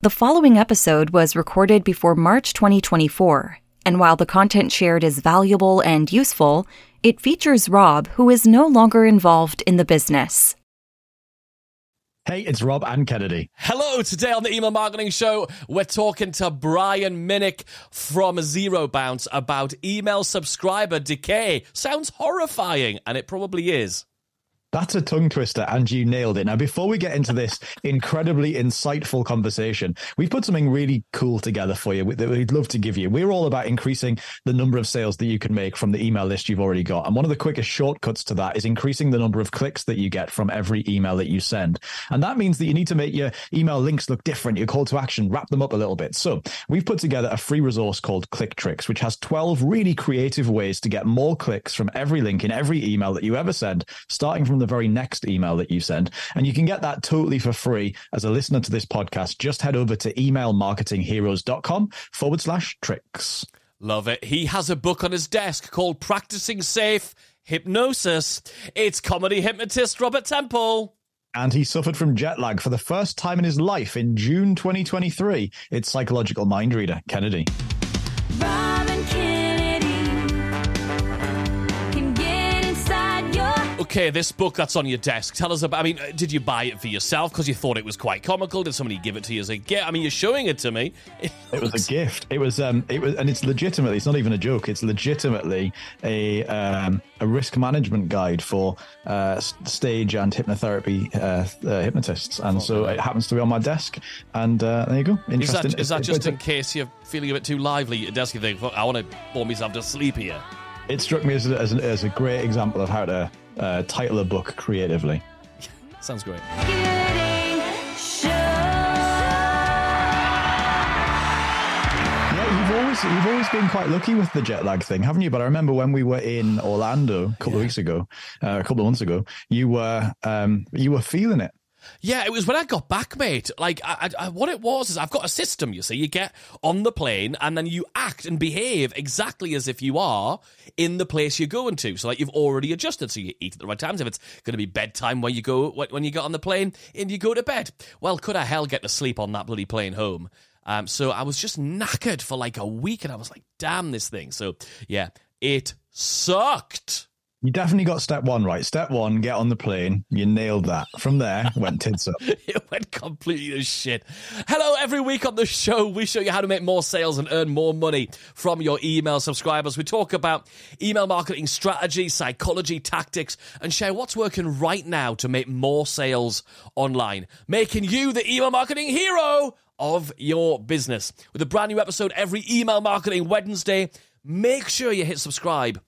The following episode was recorded before March 2024, and while the content shared is valuable and useful, it features Rob, who is no longer involved in the business. Hey, it's Rob and Kennedy. Hello, today on the Email Marketing Show, we're talking to Brian Minick from Zero Bounce about email subscriber decay. Sounds horrifying, and it probably is. That's a tongue twister, and you nailed it. Now, before we get into this incredibly insightful conversation, we've put something really cool together for you that we'd love to give you. We're all about increasing the number of sales that you can make from the email list you've already got. And one of the quickest shortcuts to that is increasing the number of clicks that you get from every email that you send. And that means that you need to make your email links look different, your call to action, wrap them up a little bit. So we've put together a free resource called Click Tricks, which has 12 really creative ways to get more clicks from every link in every email that you ever send, starting from the very next email that you send. And you can get that totally for free as a listener to this podcast. Just head over to emailmarketingheroes.com forward slash tricks. Love it. He has a book on his desk called Practicing Safe Hypnosis. It's comedy hypnotist Robert Temple. And he suffered from jet lag for the first time in his life in June 2023. It's psychological mind reader, Kennedy. Okay, this book that's on your desk. Tell us about. I mean, did you buy it for yourself because you thought it was quite comical? Did somebody give it to you as a gift? I mean, you're showing it to me. It, it was a gift. It was. Um. It was, and it's legitimately. It's not even a joke. It's legitimately a um a risk management guide for uh stage and hypnotherapy uh, uh hypnotists. And so it happens to be on my desk. And uh, there you go. Is that, is that just in case you're feeling a bit too lively at your desk? You think, I want to bore myself to sleep here. It struck me as a, as, a, as a great example of how to uh, title a book creatively. Sounds great. Yeah, you've always you've always been quite lucky with the jet lag thing, haven't you? But I remember when we were in Orlando a couple yeah. of weeks ago, uh, a couple of months ago, you were um, you were feeling it. Yeah, it was when I got back, mate. Like, I, I, what it was is I've got a system, you see. You get on the plane and then you act and behave exactly as if you are in the place you're going to. So, like, you've already adjusted. So you eat at the right times. If it's going to be bedtime when you go when you get on the plane and you go to bed, well, could I hell get to sleep on that bloody plane home? Um, so I was just knackered for like a week and I was like, damn this thing. So, yeah, it sucked. You definitely got step one right. Step one, get on the plane. You nailed that. From there, went tits up. it went completely to shit. Hello, every week on the show, we show you how to make more sales and earn more money from your email subscribers. We talk about email marketing strategy, psychology, tactics, and share what's working right now to make more sales online, making you the email marketing hero of your business. With a brand new episode every email marketing Wednesday, make sure you hit subscribe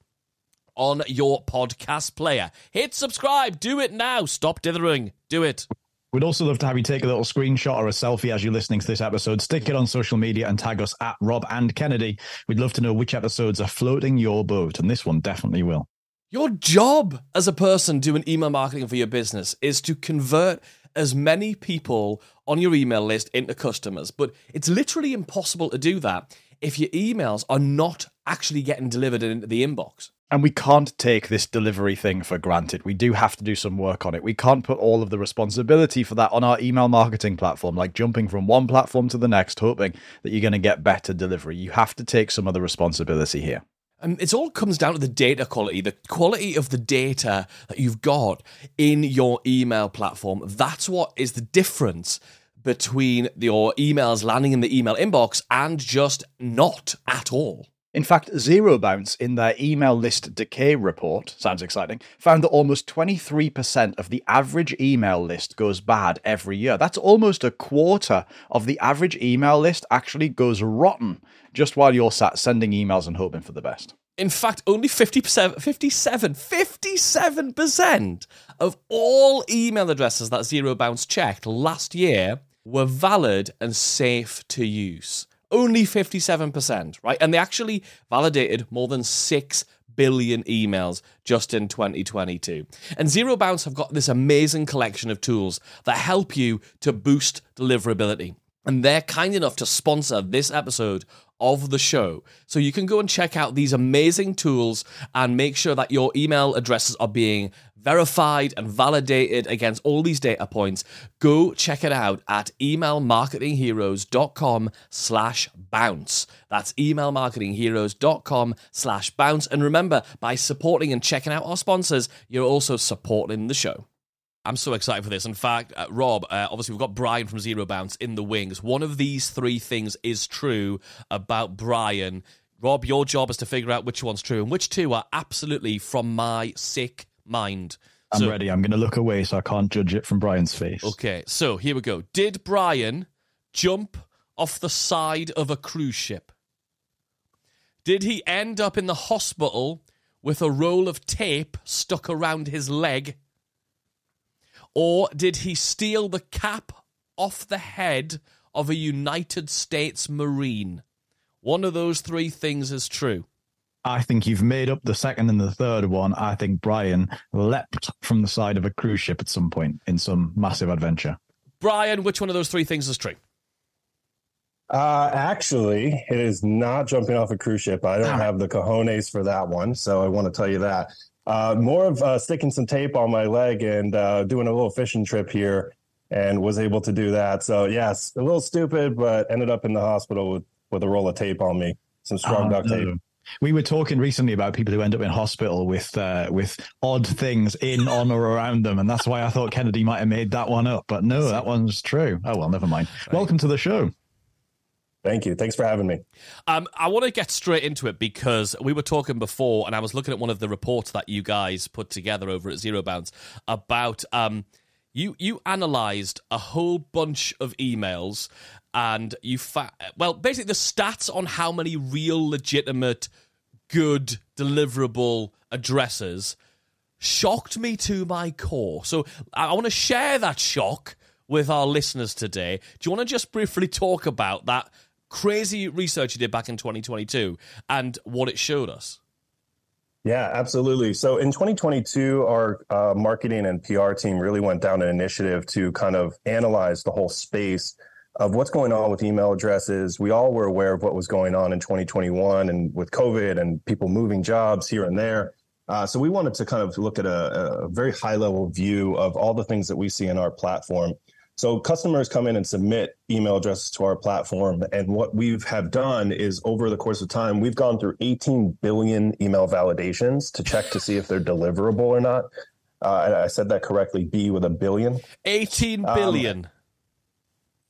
on your podcast player. Hit subscribe. Do it now. Stop dithering. Do it. We'd also love to have you take a little screenshot or a selfie as you're listening to this episode. Stick it on social media and tag us at Rob and Kennedy. We'd love to know which episodes are floating your boat, and this one definitely will. Your job as a person doing email marketing for your business is to convert as many people on your email list into customers, but it's literally impossible to do that if your emails are not actually getting delivered into the inbox. And we can't take this delivery thing for granted. We do have to do some work on it. We can't put all of the responsibility for that on our email marketing platform, like jumping from one platform to the next, hoping that you're going to get better delivery. You have to take some of the responsibility here. And it all comes down to the data quality, the quality of the data that you've got in your email platform. That's what is the difference between your emails landing in the email inbox and just not at all. In fact, Zero Bounce, in their email list decay report, sounds exciting, found that almost 23% of the average email list goes bad every year. That's almost a quarter of the average email list actually goes rotten just while you're sat sending emails and hoping for the best. In fact, only 50%, 57, 57% of all email addresses that Zero Bounce checked last year were valid and safe to use only 57%, right? And they actually validated more than 6 billion emails just in 2022. And Zero Bounce have got this amazing collection of tools that help you to boost deliverability. And they're kind enough to sponsor this episode of the show. So you can go and check out these amazing tools and make sure that your email addresses are being verified and validated against all these data points, go check it out at emailmarketingheroes.com slash bounce. That's emailmarketingheroes.com slash bounce. And remember, by supporting and checking out our sponsors, you're also supporting the show. I'm so excited for this. In fact, uh, Rob, uh, obviously, we've got Brian from Zero Bounce in the wings. One of these three things is true about Brian. Rob, your job is to figure out which one's true and which two are absolutely from my sick mind. I'm so, ready. I'm going to look away so I can't judge it from Brian's face. Okay, so here we go. Did Brian jump off the side of a cruise ship? Did he end up in the hospital with a roll of tape stuck around his leg? Or did he steal the cap off the head of a United States Marine? One of those three things is true. I think you've made up the second and the third one. I think Brian leapt from the side of a cruise ship at some point in some massive adventure. Brian, which one of those three things is true? Uh, actually, it is not jumping off a cruise ship. I don't have the cojones for that one, so I want to tell you that. Uh, more of uh, sticking some tape on my leg and uh, doing a little fishing trip here, and was able to do that. So yes, a little stupid, but ended up in the hospital with with a roll of tape on me, some strong oh, duct tape. No. We were talking recently about people who end up in hospital with uh, with odd things in, on, or around them, and that's why I thought Kennedy might have made that one up. But no, that one's true. Oh well, never mind. Right. Welcome to the show. Thank you. Thanks for having me. Um, I want to get straight into it because we were talking before, and I was looking at one of the reports that you guys put together over at Zero Bounce about um, you you analyzed a whole bunch of emails, and you fa- well basically the stats on how many real legitimate good deliverable addresses shocked me to my core. So I want to share that shock with our listeners today. Do you want to just briefly talk about that crazy research you did back in 2022 and what it showed us. Yeah, absolutely. So in 2022, our uh, marketing and PR team really went down an initiative to kind of analyze the whole space of what's going on with email addresses. We all were aware of what was going on in 2021 and with COVID and people moving jobs here and there. Uh, so we wanted to kind of look at a, a very high level view of all the things that we see in our platform so customers come in and submit email addresses to our platform. And what we've have done is over the course of time, we've gone through 18 billion email validations to check to see if they're deliverable or not. Uh, I said that correctly, B with a billion. 18 um. Um,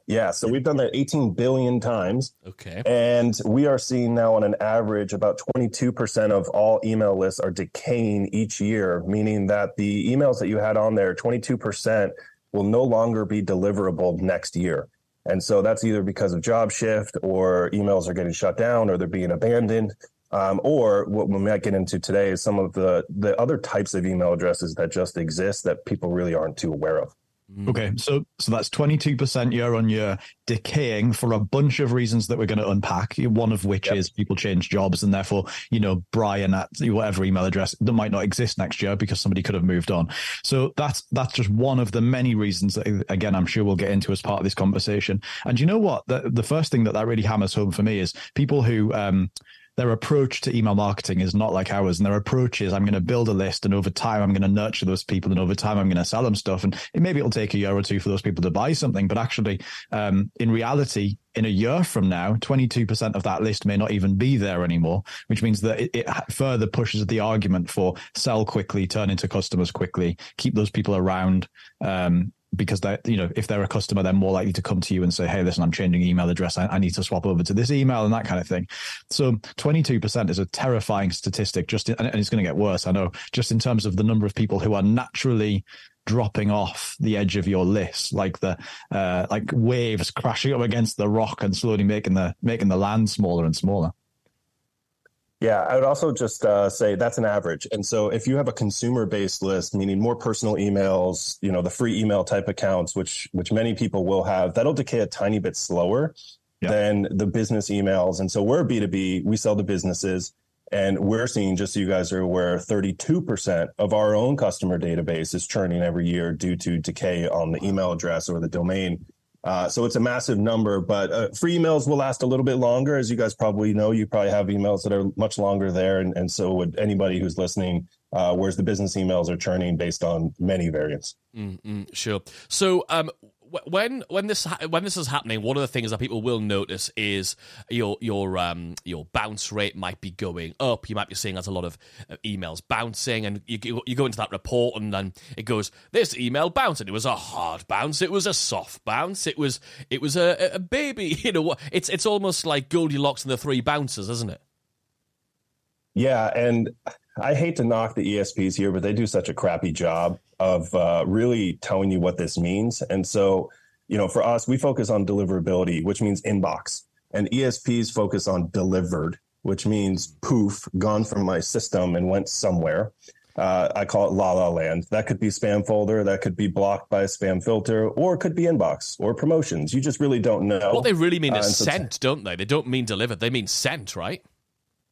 yeah, so we've done that 18 billion times. Okay. And we are seeing now on an average about 22% of all email lists are decaying each year, meaning that the emails that you had on there, 22% will no longer be deliverable next year. And so that's either because of job shift or emails are getting shut down or they're being abandoned. Um, or what we might get into today is some of the, the other types of email addresses that just exist that people really aren't too aware of. Mm. Okay, so so that's twenty two percent year on year decaying for a bunch of reasons that we're going to unpack. One of which yep. is people change jobs, and therefore, you know, Brian at whatever email address that might not exist next year because somebody could have moved on. So that's that's just one of the many reasons that again I'm sure we'll get into as part of this conversation. And you know what? The the first thing that that really hammers home for me is people who um their approach to email marketing is not like ours. And their approach is I'm going to build a list and over time I'm going to nurture those people and over time I'm going to sell them stuff. And maybe it'll take a year or two for those people to buy something. But actually, um, in reality, in a year from now, 22% of that list may not even be there anymore, which means that it, it, further pushes the argument for sell quickly, turn into customers quickly, keep those people around, um, because they you know if they're a customer they're more likely to come to you and say hey listen i'm changing email address. I, I, need to swap over to this email and that kind of thing. So 22% is a terrifying statistic just in, and it's going to get worse i know just in terms of the number of people who are naturally dropping off the edge of your list like the uh, like waves crashing up against the rock and slowly making the making the land smaller and smaller yeah, I would also just uh, say that's an average. And so if you have a consumer based list, meaning more personal emails, you know, the free email type accounts, which which many people will have, that'll decay a tiny bit slower yeah. than the business emails. And so we're B2B, we sell to businesses. And we're seeing, just so you guys are aware, 32% of our own customer database is churning every year due to decay on the email address or the domain. Uh, so it's a massive number, but uh, free emails will last a little bit longer. As you guys probably know, you probably have emails that are much longer there. And, and so would anybody who's listening uh, whereas the business emails are churning based on many variants. Mm-hmm, sure. So, um, when when this when this is happening, one of the things that people will notice is your your um your bounce rate might be going up. You might be seeing as a lot of uh, emails bouncing, and you you go into that report, and then it goes this email bounced. It was a hard bounce. It was a soft bounce. It was it was a, a baby. You know, it's it's almost like Goldilocks and the three bouncers, isn't it? Yeah, and I hate to knock the ESPs here, but they do such a crappy job of uh, really telling you what this means. And so, you know, for us, we focus on deliverability, which means inbox, and ESPs focus on delivered, which means poof, gone from my system and went somewhere. Uh, I call it la la land. That could be spam folder, that could be blocked by a spam filter, or it could be inbox or promotions. You just really don't know. What they really mean is uh, so sent, don't they? They don't mean delivered. They mean sent, right?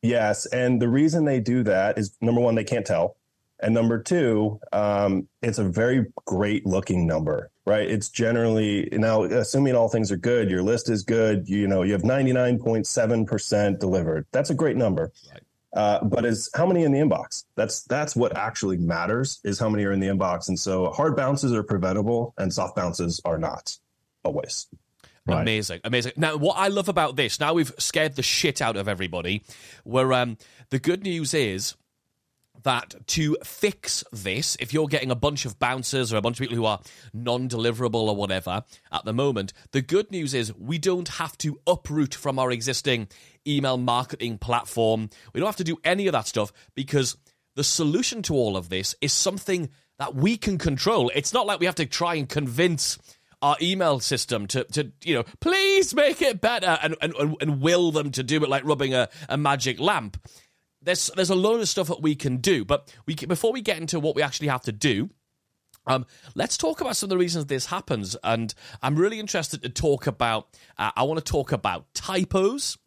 Yes, and the reason they do that is number one, they can't tell, and number two, um, it's a very great looking number, right? It's generally now assuming all things are good, your list is good. You know, you have ninety nine point seven percent delivered. That's a great number. Right. Uh, but is how many in the inbox? That's that's what actually matters is how many are in the inbox. And so hard bounces are preventable, and soft bounces are not always. Right. Amazing, amazing. Now, what I love about this, now we've scared the shit out of everybody. Where um, the good news is that to fix this, if you're getting a bunch of bouncers or a bunch of people who are non-deliverable or whatever at the moment, the good news is we don't have to uproot from our existing email marketing platform. We don't have to do any of that stuff because the solution to all of this is something that we can control. It's not like we have to try and convince our email system to, to you know, please make it better and, and, and will them to do it like rubbing a, a magic lamp. There's, there's a load of stuff that we can do, but we before we get into what we actually have to do, um, let's talk about some of the reasons this happens. And I'm really interested to talk about, uh, I want to talk about typos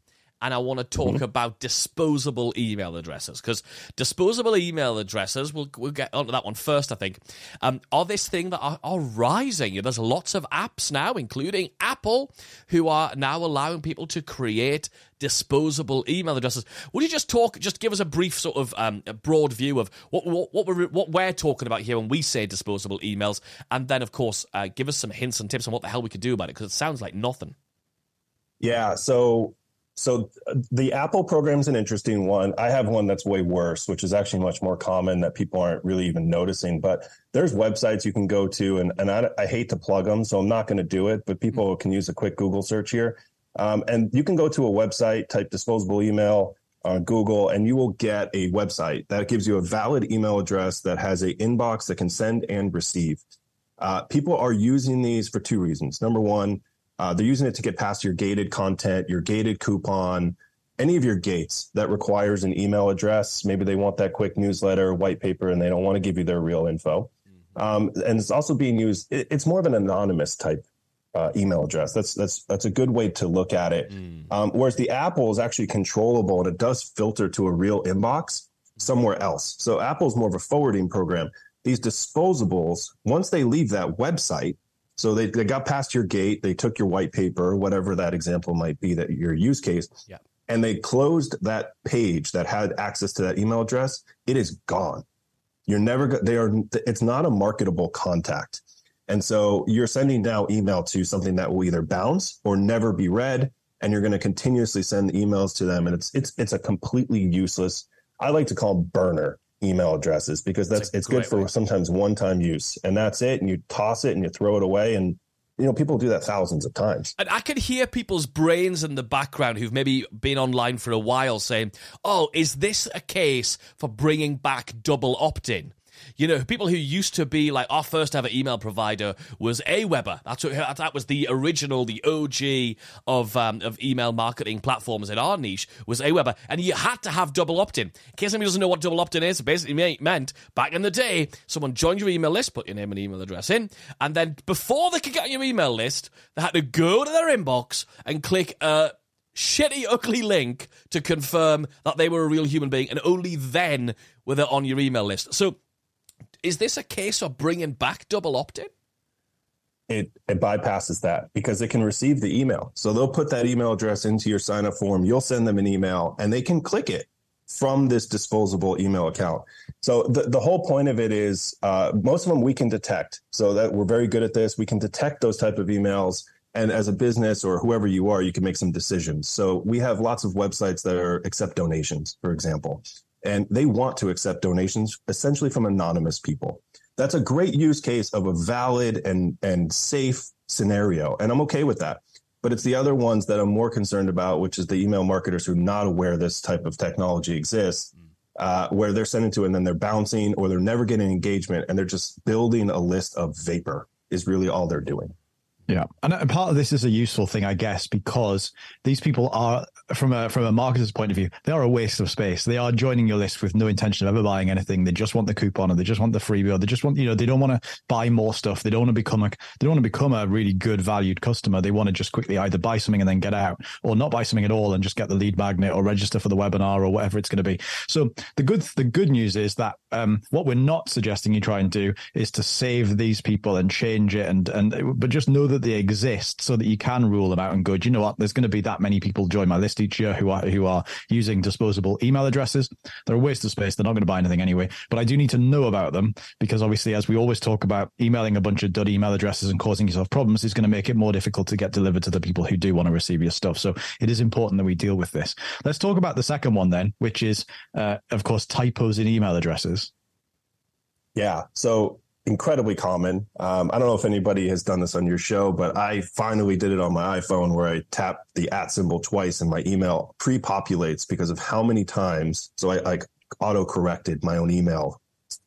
and I want to talk mm-hmm. about disposable email addresses because disposable email addresses, we'll, we'll get onto that one first, I think, um, are this thing that are, are rising. There's lots of apps now, including Apple, who are now allowing people to create disposable email addresses. Would you just talk, just give us a brief sort of um, broad view of what, what, what, we're, what we're talking about here when we say disposable emails, and then, of course, uh, give us some hints and tips on what the hell we could do about it because it sounds like nothing. Yeah, so so the Apple program is an interesting one. I have one that's way worse, which is actually much more common that people aren't really even noticing. But there's websites you can go to, and, and I, I hate to plug them, so I'm not going to do it. But people mm-hmm. can use a quick Google search here. Um, and you can go to a website, type disposable email on Google, and you will get a website that gives you a valid email address that has a inbox that can send and receive. Uh, people are using these for two reasons. Number one, uh, they're using it to get past your gated content, your gated coupon, any of your gates that requires an email address. Maybe they want that quick newsletter, white paper, and they don't want to give you their real info. Mm-hmm. Um, and it's also being used. It, it's more of an anonymous type uh, email address. That's that's that's a good way to look at it. Mm. Um, whereas the Apple is actually controllable and it does filter to a real inbox somewhere else. So Apple is more of a forwarding program. These disposables, once they leave that website, so they, they got past your gate, they took your white paper, whatever that example might be, that your use case, yeah. and they closed that page that had access to that email address. It is gone. You're never, they are, it's not a marketable contact. And so you're sending now email to something that will either bounce or never be read. And you're going to continuously send emails to them. And it's, it's, it's a completely useless, I like to call burner email addresses because that's it's good for way. sometimes one time use and that's it and you toss it and you throw it away and you know people do that thousands of times and i can hear people's brains in the background who've maybe been online for a while saying oh is this a case for bringing back double opt-in you know, people who used to be like our first ever email provider was Aweber. That's what, that was the original, the OG of um, of email marketing platforms in our niche was Aweber, and you had to have double opt-in. In case anybody doesn't know what double opt-in is, it basically meant back in the day, someone joined your email list, put your name and email address in, and then before they could get on your email list, they had to go to their inbox and click a shitty, ugly link to confirm that they were a real human being, and only then were they on your email list. So is this a case of bringing back double opt-in? It, it bypasses that because it can receive the email. So they'll put that email address into your sign up form. You'll send them an email and they can click it from this disposable email account. So the, the whole point of it is uh, most of them we can detect. So that we're very good at this. We can detect those type of emails. And as a business or whoever you are, you can make some decisions. So we have lots of websites that are accept donations, for example, and they want to accept donations essentially from anonymous people. That's a great use case of a valid and, and safe scenario. And I'm okay with that. But it's the other ones that I'm more concerned about, which is the email marketers who are not aware this type of technology exists, uh, where they're sending to it and then they're bouncing or they're never getting engagement and they're just building a list of vapor is really all they're doing. Yeah, and part of this is a useful thing, I guess, because these people are, from a from a marketer's point of view, they are a waste of space. They are joining your list with no intention of ever buying anything. They just want the coupon, or they just want the freebie, or they just want, you know, they don't want to buy more stuff. They don't want to become a, they don't want to become a really good valued customer. They want to just quickly either buy something and then get out, or not buy something at all and just get the lead magnet or register for the webinar or whatever it's going to be. So the good the good news is that um, what we're not suggesting you try and do is to save these people and change it, and and but just know that they exist so that you can rule them out and go, do you know what? There's going to be that many people join my list each year who are who are using disposable email addresses. They're a waste of space. They're not going to buy anything anyway. But I do need to know about them because obviously, as we always talk about, emailing a bunch of dud email addresses and causing yourself problems is going to make it more difficult to get delivered to the people who do want to receive your stuff. So it is important that we deal with this. Let's talk about the second one then, which is, uh, of course, typos in email addresses. Yeah. So incredibly common. Um, I don't know if anybody has done this on your show, but I finally did it on my iPhone where I tap the at symbol twice and my email pre-populates because of how many times. So I like auto corrected my own email.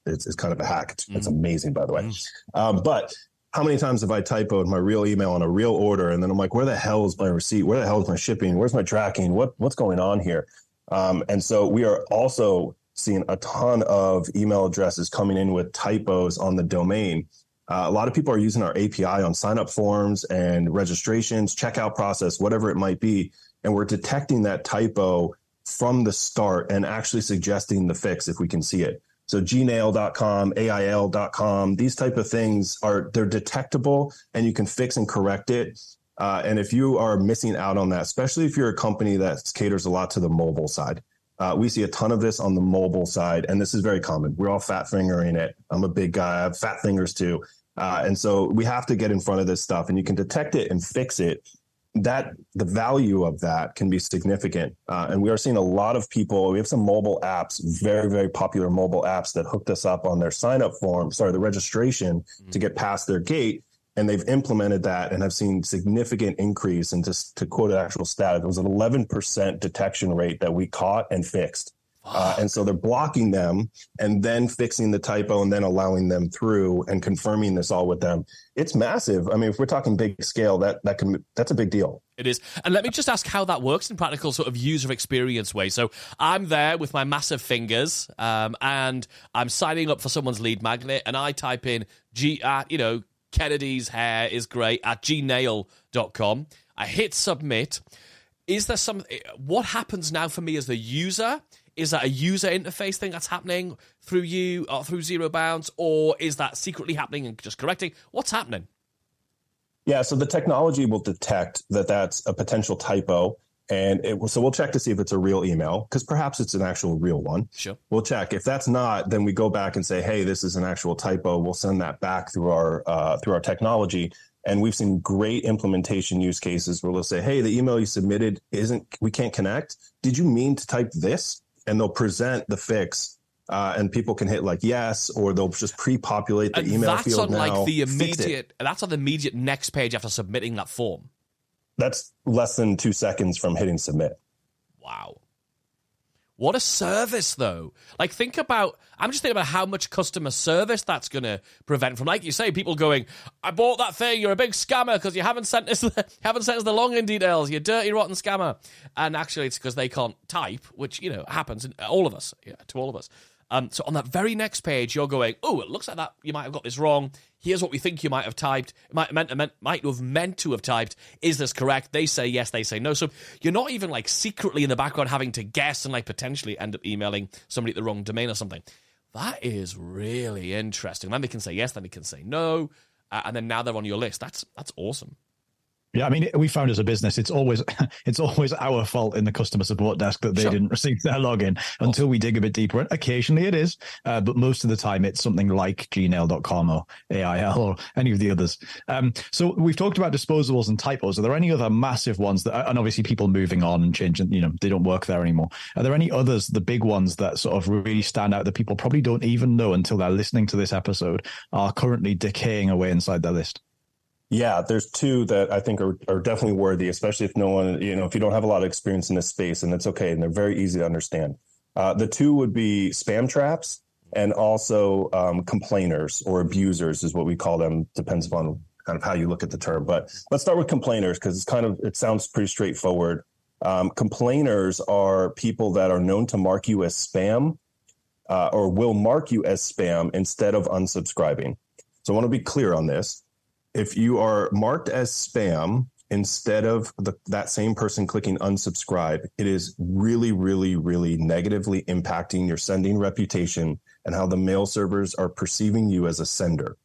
It's, it's kind of a hack. It's, mm. it's amazing, by the way. Mm. Um, but how many times have I typoed my real email on a real order? And then I'm like, where the hell is my receipt? Where the hell is my shipping? Where's my tracking? What, what's going on here? Um, and so we are also seeing a ton of email addresses coming in with typos on the domain. Uh, a lot of people are using our API on sign up forms and registrations, checkout process, whatever it might be. And we're detecting that typo from the start and actually suggesting the fix if we can see it. So gnail.com, AIL.com, these type of things are, they're detectable and you can fix and correct it. Uh, and if you are missing out on that, especially if you're a company that caters a lot to the mobile side, uh, we see a ton of this on the mobile side, and this is very common. We're all fat fingering it. I'm a big guy. I have fat fingers too. Uh, and so we have to get in front of this stuff, and you can detect it and fix it. That the value of that can be significant. Uh, and we are seeing a lot of people. We have some mobile apps, very, very popular mobile apps that hooked us up on their sign up form, sorry, the registration mm-hmm. to get past their gate and they've implemented that and have seen significant increase. And just to quote an actual stat, it was an 11% detection rate that we caught and fixed. Uh, and so they're blocking them and then fixing the typo and then allowing them through and confirming this all with them. It's massive. I mean, if we're talking big scale, that that can that's a big deal. It is. And let me just ask how that works in practical sort of user experience way. So I'm there with my massive fingers, um, and I'm signing up for someone's lead magnet, and I type in G, uh, you know, Kennedy's hair is great at gnail.com. I hit submit. Is there some what happens now for me as the user? Is that a user interface thing that's happening through you or through Zero Bounce, or is that secretly happening and just correcting? What's happening? Yeah, so the technology will detect that that's a potential typo and it will, so we'll check to see if it's a real email because perhaps it's an actual real one. Sure. We'll check. If that's not, then we go back and say, hey, this is an actual typo. We'll send that back through our uh, through our technology. And we've seen great implementation use cases where they'll say, hey, the email you submitted isn't, we can't connect. Did you mean to type this? And they'll present the fix uh, and people can hit like yes, or they'll just pre-populate the and email that's field on now. like the immediate. That's on the immediate next page after submitting that form. That's less than two seconds from hitting submit. Wow. What a service, though. Like, think about, I'm just thinking about how much customer service that's going to prevent from, like you say, people going, I bought that thing, you're a big scammer because you haven't sent us, the, haven't sent us the login details, you dirty, rotten scammer. And actually, it's because they can't type, which, you know, happens in all of us, yeah, to all of us. Um, so on that very next page, you're going, oh, it looks like that you might have got this wrong. Here's what we think you might have typed. It might meant, meant might have meant to have typed. Is this correct? They say yes. They say no. So you're not even like secretly in the background having to guess and like potentially end up emailing somebody at the wrong domain or something. That is really interesting. Then they can say yes. Then they can say no. Uh, and then now they're on your list. That's that's awesome. Yeah, I mean, we found as a business, it's always it's always our fault in the customer support desk that they sure. didn't receive their login until we dig a bit deeper. Occasionally it is, uh, but most of the time it's something like gmail.com or AIL or any of the others. Um, so we've talked about disposables and typos. Are there any other massive ones that, and obviously people moving on and changing, you know, they don't work there anymore. Are there any others, the big ones that sort of really stand out that people probably don't even know until they're listening to this episode are currently decaying away inside their list? Yeah, there's two that I think are, are definitely worthy, especially if no one, you know, if you don't have a lot of experience in this space, and it's okay, and they're very easy to understand. Uh, the two would be spam traps and also um, complainers or abusers, is what we call them. Depends upon kind of how you look at the term. But let's start with complainers because it's kind of it sounds pretty straightforward. Um, complainers are people that are known to mark you as spam uh, or will mark you as spam instead of unsubscribing. So I want to be clear on this if you are marked as spam instead of the, that same person clicking unsubscribe, it is really, really, really negatively impacting your sending reputation and how the mail servers are perceiving you as a sender.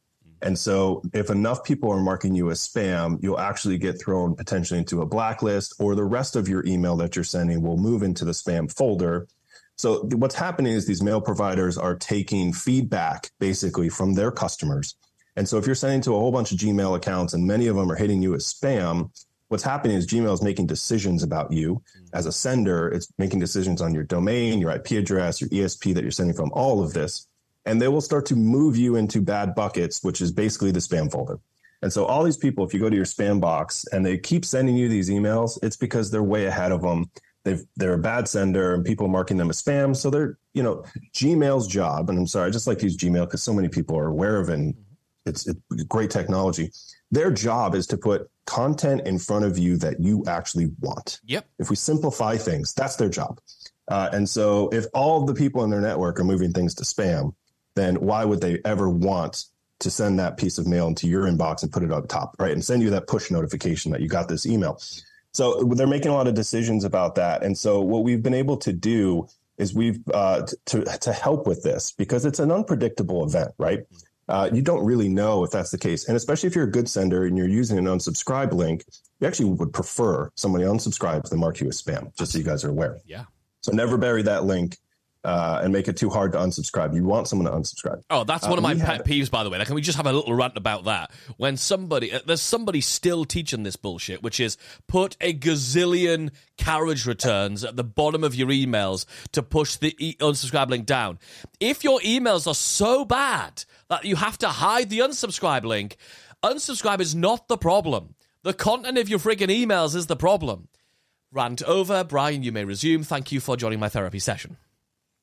And so if enough people are marking you as spam, you'll actually get thrown potentially into a blacklist or the rest of your email that you're sending will move into the spam folder. So what's happening is these mail providers are taking feedback basically from their customers and so if you're sending to a whole bunch of Gmail accounts and many of them are hitting you as spam, what's happening is Gmail is making decisions about you mm-hmm. as a sender. It's making decisions on your domain, your IP address, your ESP that you're sending from, all of this. And they will start to move you into bad buckets, which is basically the spam folder. And so all these people, if you go to your spam box and they keep sending you these emails, it's because they're way ahead of them. They've, they're a bad sender and people marking them as spam. So they're, you know, Gmail's job, and I'm sorry, I just like to use Gmail because so many people are aware of it and it's, it's great technology. Their job is to put content in front of you that you actually want. Yep. If we simplify things, that's their job. Uh, and so if all the people in their network are moving things to spam, then why would they ever want to send that piece of mail into your inbox and put it up top, right? And send you that push notification that you got this email. So they're making a lot of decisions about that. And so what we've been able to do is we've uh, to to help with this because it's an unpredictable event, right? Uh, you don't really know if that's the case. And especially if you're a good sender and you're using an unsubscribe link, you actually would prefer somebody unsubscribes than mark you as spam, just so you guys are aware. Yeah. So never bury that link uh, and make it too hard to unsubscribe. You want someone to unsubscribe. Oh, that's one uh, of my pet peeves, by the way. Like, can we just have a little rant about that? When somebody, uh, there's somebody still teaching this bullshit, which is put a gazillion carriage returns at the bottom of your emails to push the e- unsubscribe link down. If your emails are so bad that you have to hide the unsubscribe link, unsubscribe is not the problem. The content of your frigging emails is the problem. Rant over. Brian, you may resume. Thank you for joining my therapy session.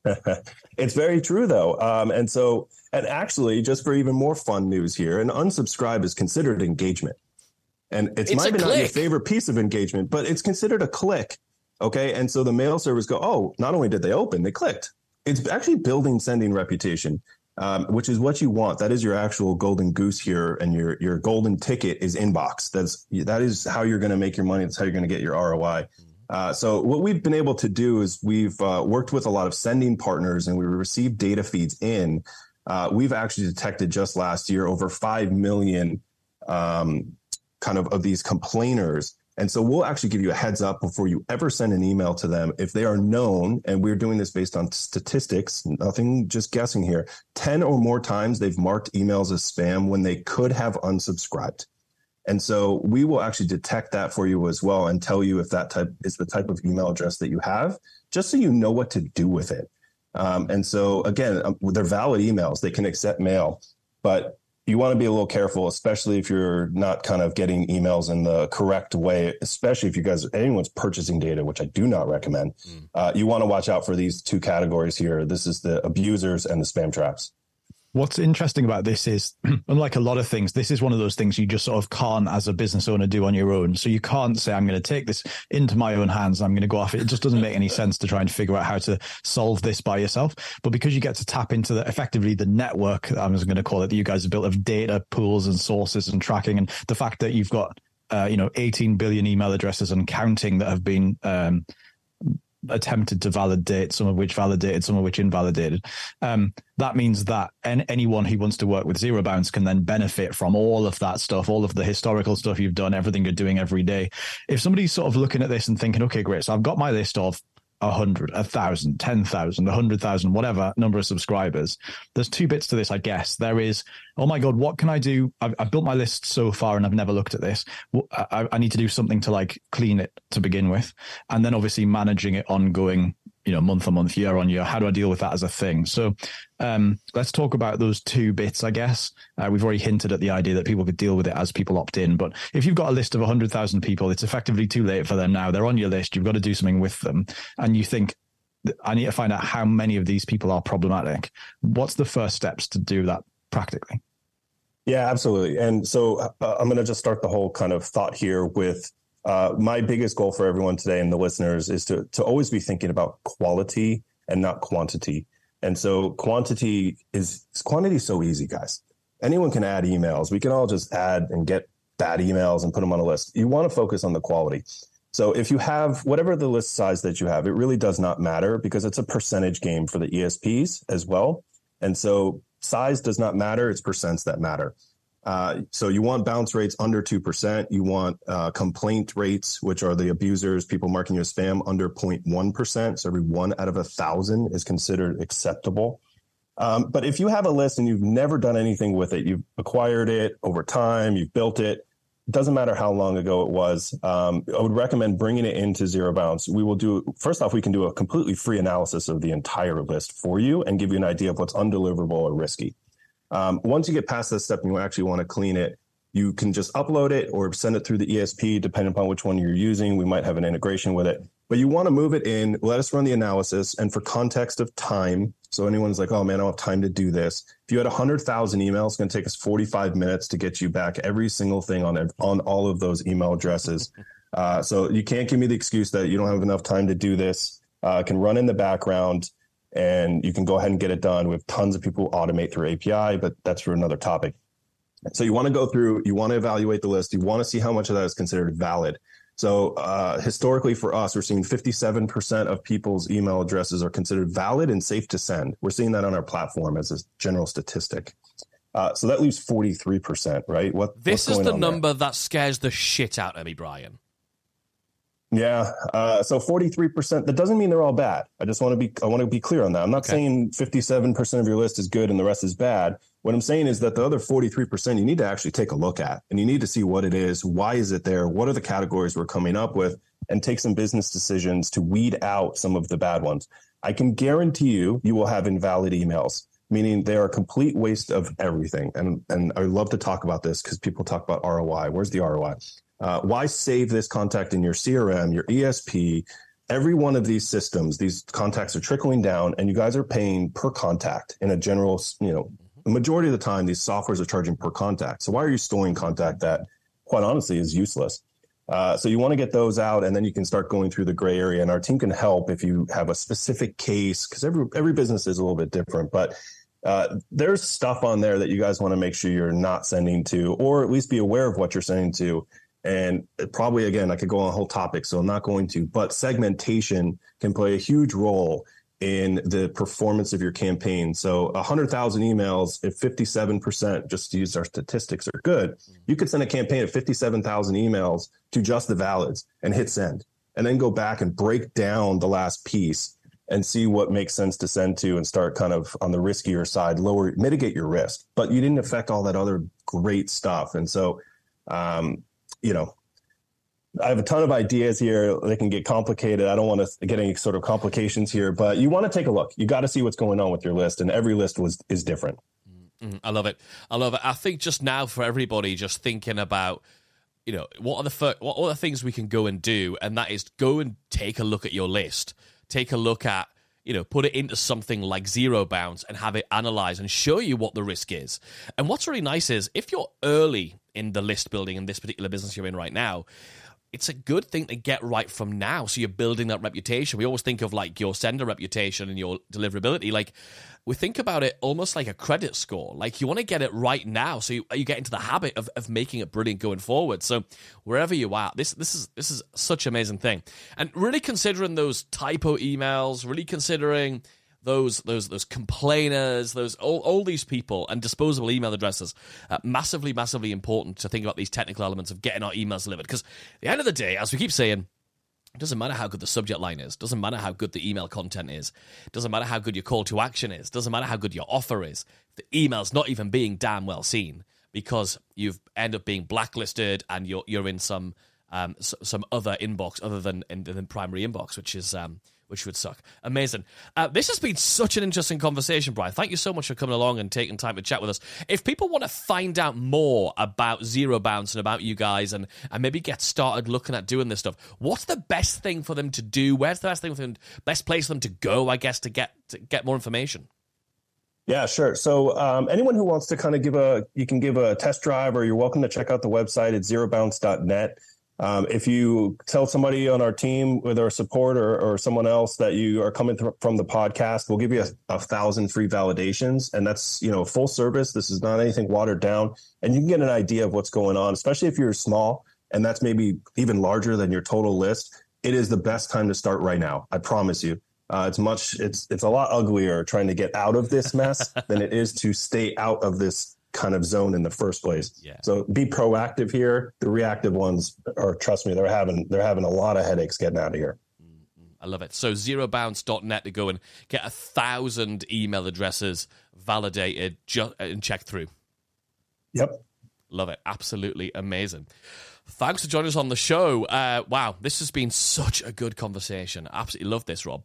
it's very true, though. Um, and so, and actually, just for even more fun news here, an unsubscribe is considered engagement. And it's, it's might be not your favorite piece of engagement, but it's considered a click. Okay. And so the mail servers go, oh, not only did they open, they clicked. It's actually building sending reputation, um, which is what you want. That is your actual golden goose here, and your your golden ticket is inbox. That's that is how you're going to make your money. That's how you're going to get your ROI. Uh, so what we've been able to do is we've uh, worked with a lot of sending partners and we received data feeds in. Uh, we've actually detected just last year over 5 million um, kind of of these complainers. And so we'll actually give you a heads up before you ever send an email to them. If they are known, and we're doing this based on statistics, nothing just guessing here, 10 or more times they've marked emails as spam when they could have unsubscribed. And so we will actually detect that for you as well and tell you if that type is the type of email address that you have, just so you know what to do with it. Um, and so again, um, they're valid emails; they can accept mail, but you want to be a little careful, especially if you're not kind of getting emails in the correct way. Especially if you guys anyone's purchasing data, which I do not recommend. Mm. Uh, you want to watch out for these two categories here. This is the abusers and the spam traps. What's interesting about this is, unlike a lot of things, this is one of those things you just sort of can't, as a business owner, do on your own. So you can't say, I'm going to take this into my own hands. I'm going to go off it. It just doesn't make any sense to try and figure out how to solve this by yourself. But because you get to tap into the, effectively the network, I'm just going to call it, that you guys have built of data pools and sources and tracking, and the fact that you've got, uh, you know, 18 billion email addresses and counting that have been, um, attempted to validate, some of which validated, some of which invalidated. Um, that means that anyone who wants to work with zero bounce can then benefit from all of that stuff, all of the historical stuff you've done, everything you're doing every day. If somebody's sort of looking at this and thinking, okay, great, so I've got my list of a hundred, a thousand, ten thousand, a hundred thousand, whatever number of subscribers. There's two bits to this, I guess. There is, oh my god, what can I do? I've, I've built my list so far, and I've never looked at this. I, I, need to do something to like clean it to begin with, and then obviously managing it ongoing you know month on month year on year how do i deal with that as a thing? So um, let's talk about those two bits i guess. Uh, we've already hinted at the idea that people could deal with it as people opt in but if you've got a list of 100000 people it's effectively too late for them now. They're on your list. You've got to do something with them. And you think i need to find out how many of these people are problematic. What's the first steps to do that practically? Yeah absolutely. And so uh, i'm going to just start the whole kind of thought here with uh, my biggest goal for everyone today and the listeners is to to always be thinking about quality and not quantity. And so quantity is quantity is so easy, guys. Anyone can add emails. We can all just add and get bad emails and put them on a list. You want to focus on the quality. So if you have whatever the list size that you have, it really does not matter because it's a percentage game for the ESPs as well. And so size does not matter. It's percents that matter. Uh, so you want bounce rates under 2%. You want uh, complaint rates, which are the abusers, people marking you as spam, under 0.1%. So every one out of a thousand is considered acceptable. Um, but if you have a list and you've never done anything with it, you've acquired it over time, you've built it, it doesn't matter how long ago it was. Um, I would recommend bringing it into Zero Bounce. We will do, first off, we can do a completely free analysis of the entire list for you and give you an idea of what's undeliverable or risky. Um, once you get past that step and you actually want to clean it, you can just upload it or send it through the ESP, depending upon which one you're using. We might have an integration with it, but you want to move it in. Let us run the analysis. And for context of time, so anyone's like, oh man, I don't have time to do this. If you had 100,000 emails, it's going to take us 45 minutes to get you back every single thing on, on all of those email addresses. Uh, so you can't give me the excuse that you don't have enough time to do this. Uh, can run in the background and you can go ahead and get it done. We have tons of people automate through API, but that's for another topic. So you want to go through, you want to evaluate the list, you want to see how much of that is considered valid. So uh, historically, for us, we're seeing 57% of people's email addresses are considered valid and safe to send. We're seeing that on our platform as a general statistic. Uh, so that leaves 43%, right? What this is the number there? that scares the shit out of me, Brian. Yeah. Uh, so 43%, that doesn't mean they're all bad. I just want to be, I want to be clear on that. I'm not okay. saying 57% of your list is good and the rest is bad. What I'm saying is that the other 43% you need to actually take a look at and you need to see what it is. Why is it there? What are the categories we're coming up with and take some business decisions to weed out some of the bad ones. I can guarantee you, you will have invalid emails meaning they are a complete waste of everything. And and I love to talk about this because people talk about ROI. Where's the ROI? Uh, why save this contact in your CRM, your ESP? Every one of these systems, these contacts are trickling down, and you guys are paying per contact in a general, you know, the majority of the time, these softwares are charging per contact. So why are you storing contact that, quite honestly, is useless? Uh, so you want to get those out, and then you can start going through the gray area. And our team can help if you have a specific case, because every every business is a little bit different. But uh, there's stuff on there that you guys want to make sure you're not sending to, or at least be aware of what you're sending to. And probably, again, I could go on a whole topic, so I'm not going to, but segmentation can play a huge role in the performance of your campaign. So 100,000 emails, if 57%, just to use our statistics, are good, you could send a campaign of 57,000 emails to just the valids and hit send, and then go back and break down the last piece and see what makes sense to send to and start kind of on the riskier side, lower, mitigate your risk. But you didn't affect all that other great stuff. And so, um, you know, I have a ton of ideas here. They can get complicated. I don't want to get any sort of complications here, but you want to take a look. You got to see what's going on with your list, and every list was is different. Mm, I love it. I love it. I think just now for everybody, just thinking about, you know, what are the fir- what are the things we can go and do, and that is go and take a look at your list. Take a look at you know, put it into something like Zero Bounce and have it analyze and show you what the risk is. And what's really nice is if you're early in the list building in this particular business you're in right now, it's a good thing to get right from now. So you're building that reputation. We always think of like your sender reputation and your deliverability. Like we think about it almost like a credit score. Like you want to get it right now, so you, you get into the habit of, of making it brilliant going forward. So wherever you are, this this is this is such an amazing thing, and really considering those typo emails, really considering those those those complainers, those all, all these people, and disposable email addresses. Uh, massively, massively important to think about these technical elements of getting our emails delivered. Because at the end of the day, as we keep saying, it doesn't matter how good the subject line is. Doesn't matter how good the email content is. Doesn't matter how good your call to action is. Doesn't matter how good your offer is. The email's not even being damn well seen because you've end up being blacklisted and you're you're in some um, some other inbox other than in, than primary inbox, which is um, which would suck. Amazing. Uh, this has been such an interesting conversation, Brian. Thank you so much for coming along and taking time to chat with us. If people want to find out more about Zero Bounce and about you guys and, and maybe get started looking at doing this stuff, what's the best thing for them to do? Where's the best thing for them, best place for them to go, I guess, to get to get more information? Yeah, sure. So um, anyone who wants to kind of give a, you can give a test drive or you're welcome to check out the website at zerobounce.net. Um, if you tell somebody on our team, whether our support or, or someone else, that you are coming th- from the podcast, we'll give you a, a, thousand free validations, and that's you know full service. This is not anything watered down, and you can get an idea of what's going on, especially if you're small, and that's maybe even larger than your total list. It is the best time to start right now. I promise you. Uh, it's much. It's it's a lot uglier trying to get out of this mess than it is to stay out of this kind of zone in the first place. Yeah. So be proactive here. The reactive ones are trust me, they're having they're having a lot of headaches getting out of here. Mm-hmm. I love it. So zerobounce.net to go and get a thousand email addresses validated ju- and checked through. Yep. Love it. Absolutely amazing. Thanks for joining us on the show. Uh, wow, this has been such a good conversation. Absolutely love this, Rob.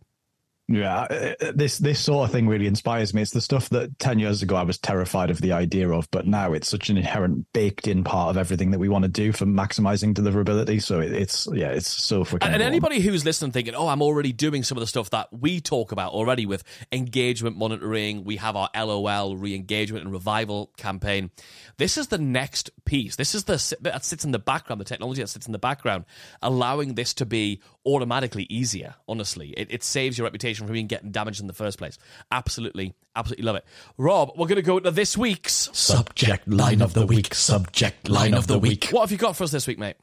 Yeah, uh, uh, this this sort of thing really inspires me. It's the stuff that ten years ago I was terrified of the idea of, but now it's such an inherent baked in part of everything that we want to do for maximizing deliverability. So it, it's yeah, it's so freaking. And, and anybody who's listening thinking, "Oh, I'm already doing some of the stuff that we talk about already with engagement monitoring. We have our LOL re-engagement and revival campaign. This is the next piece. This is the that sits in the background, the technology that sits in the background, allowing this to be automatically easier. Honestly, it, it saves your reputation from even getting damaged in the first place. Absolutely, absolutely love it. Rob, we're going to go to this week's subject line of the week. Subject line of the week. What have you got for us this week, mate?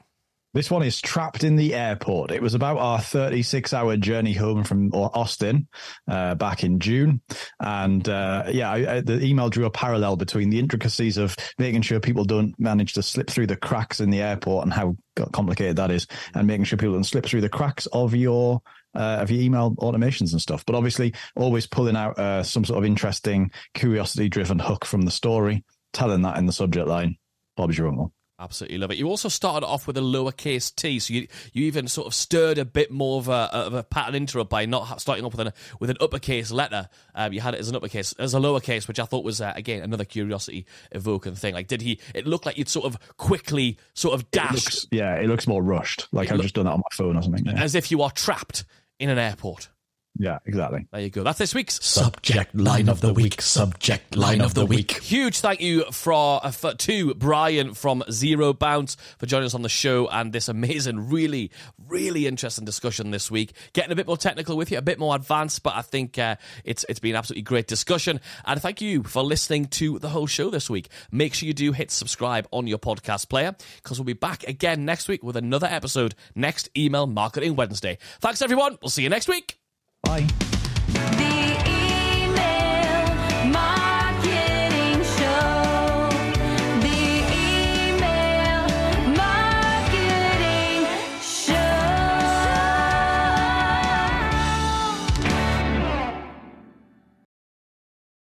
This one is Trapped in the Airport. It was about our 36 hour journey home from Austin uh, back in June. And uh, yeah, I, I, the email drew a parallel between the intricacies of making sure people don't manage to slip through the cracks in the airport and how complicated that is, and making sure people don't slip through the cracks of your uh, of your email automations and stuff. But obviously, always pulling out uh, some sort of interesting, curiosity driven hook from the story, telling that in the subject line. Bob's your uncle. Absolutely love it. You also started off with a lowercase t, so you you even sort of stirred a bit more of a of a pattern interrupt by not starting off with an with an uppercase letter. Um, you had it as an uppercase as a lowercase, which I thought was uh, again another curiosity evoking thing. Like, did he? It looked like you'd sort of quickly sort of dashed. yeah, it looks more rushed. Like I've just done that on my phone or something. Yeah. As if you are trapped in an airport. Yeah, exactly. There you go. That's this week's subject line of the week. Subject line of the week. Huge thank you for, uh, for to Brian from Zero Bounce for joining us on the show and this amazing, really, really interesting discussion this week. Getting a bit more technical with you, a bit more advanced, but I think uh, it's it's been absolutely great discussion. And thank you for listening to the whole show this week. Make sure you do hit subscribe on your podcast player because we'll be back again next week with another episode next Email Marketing Wednesday. Thanks everyone. We'll see you next week. Bye. The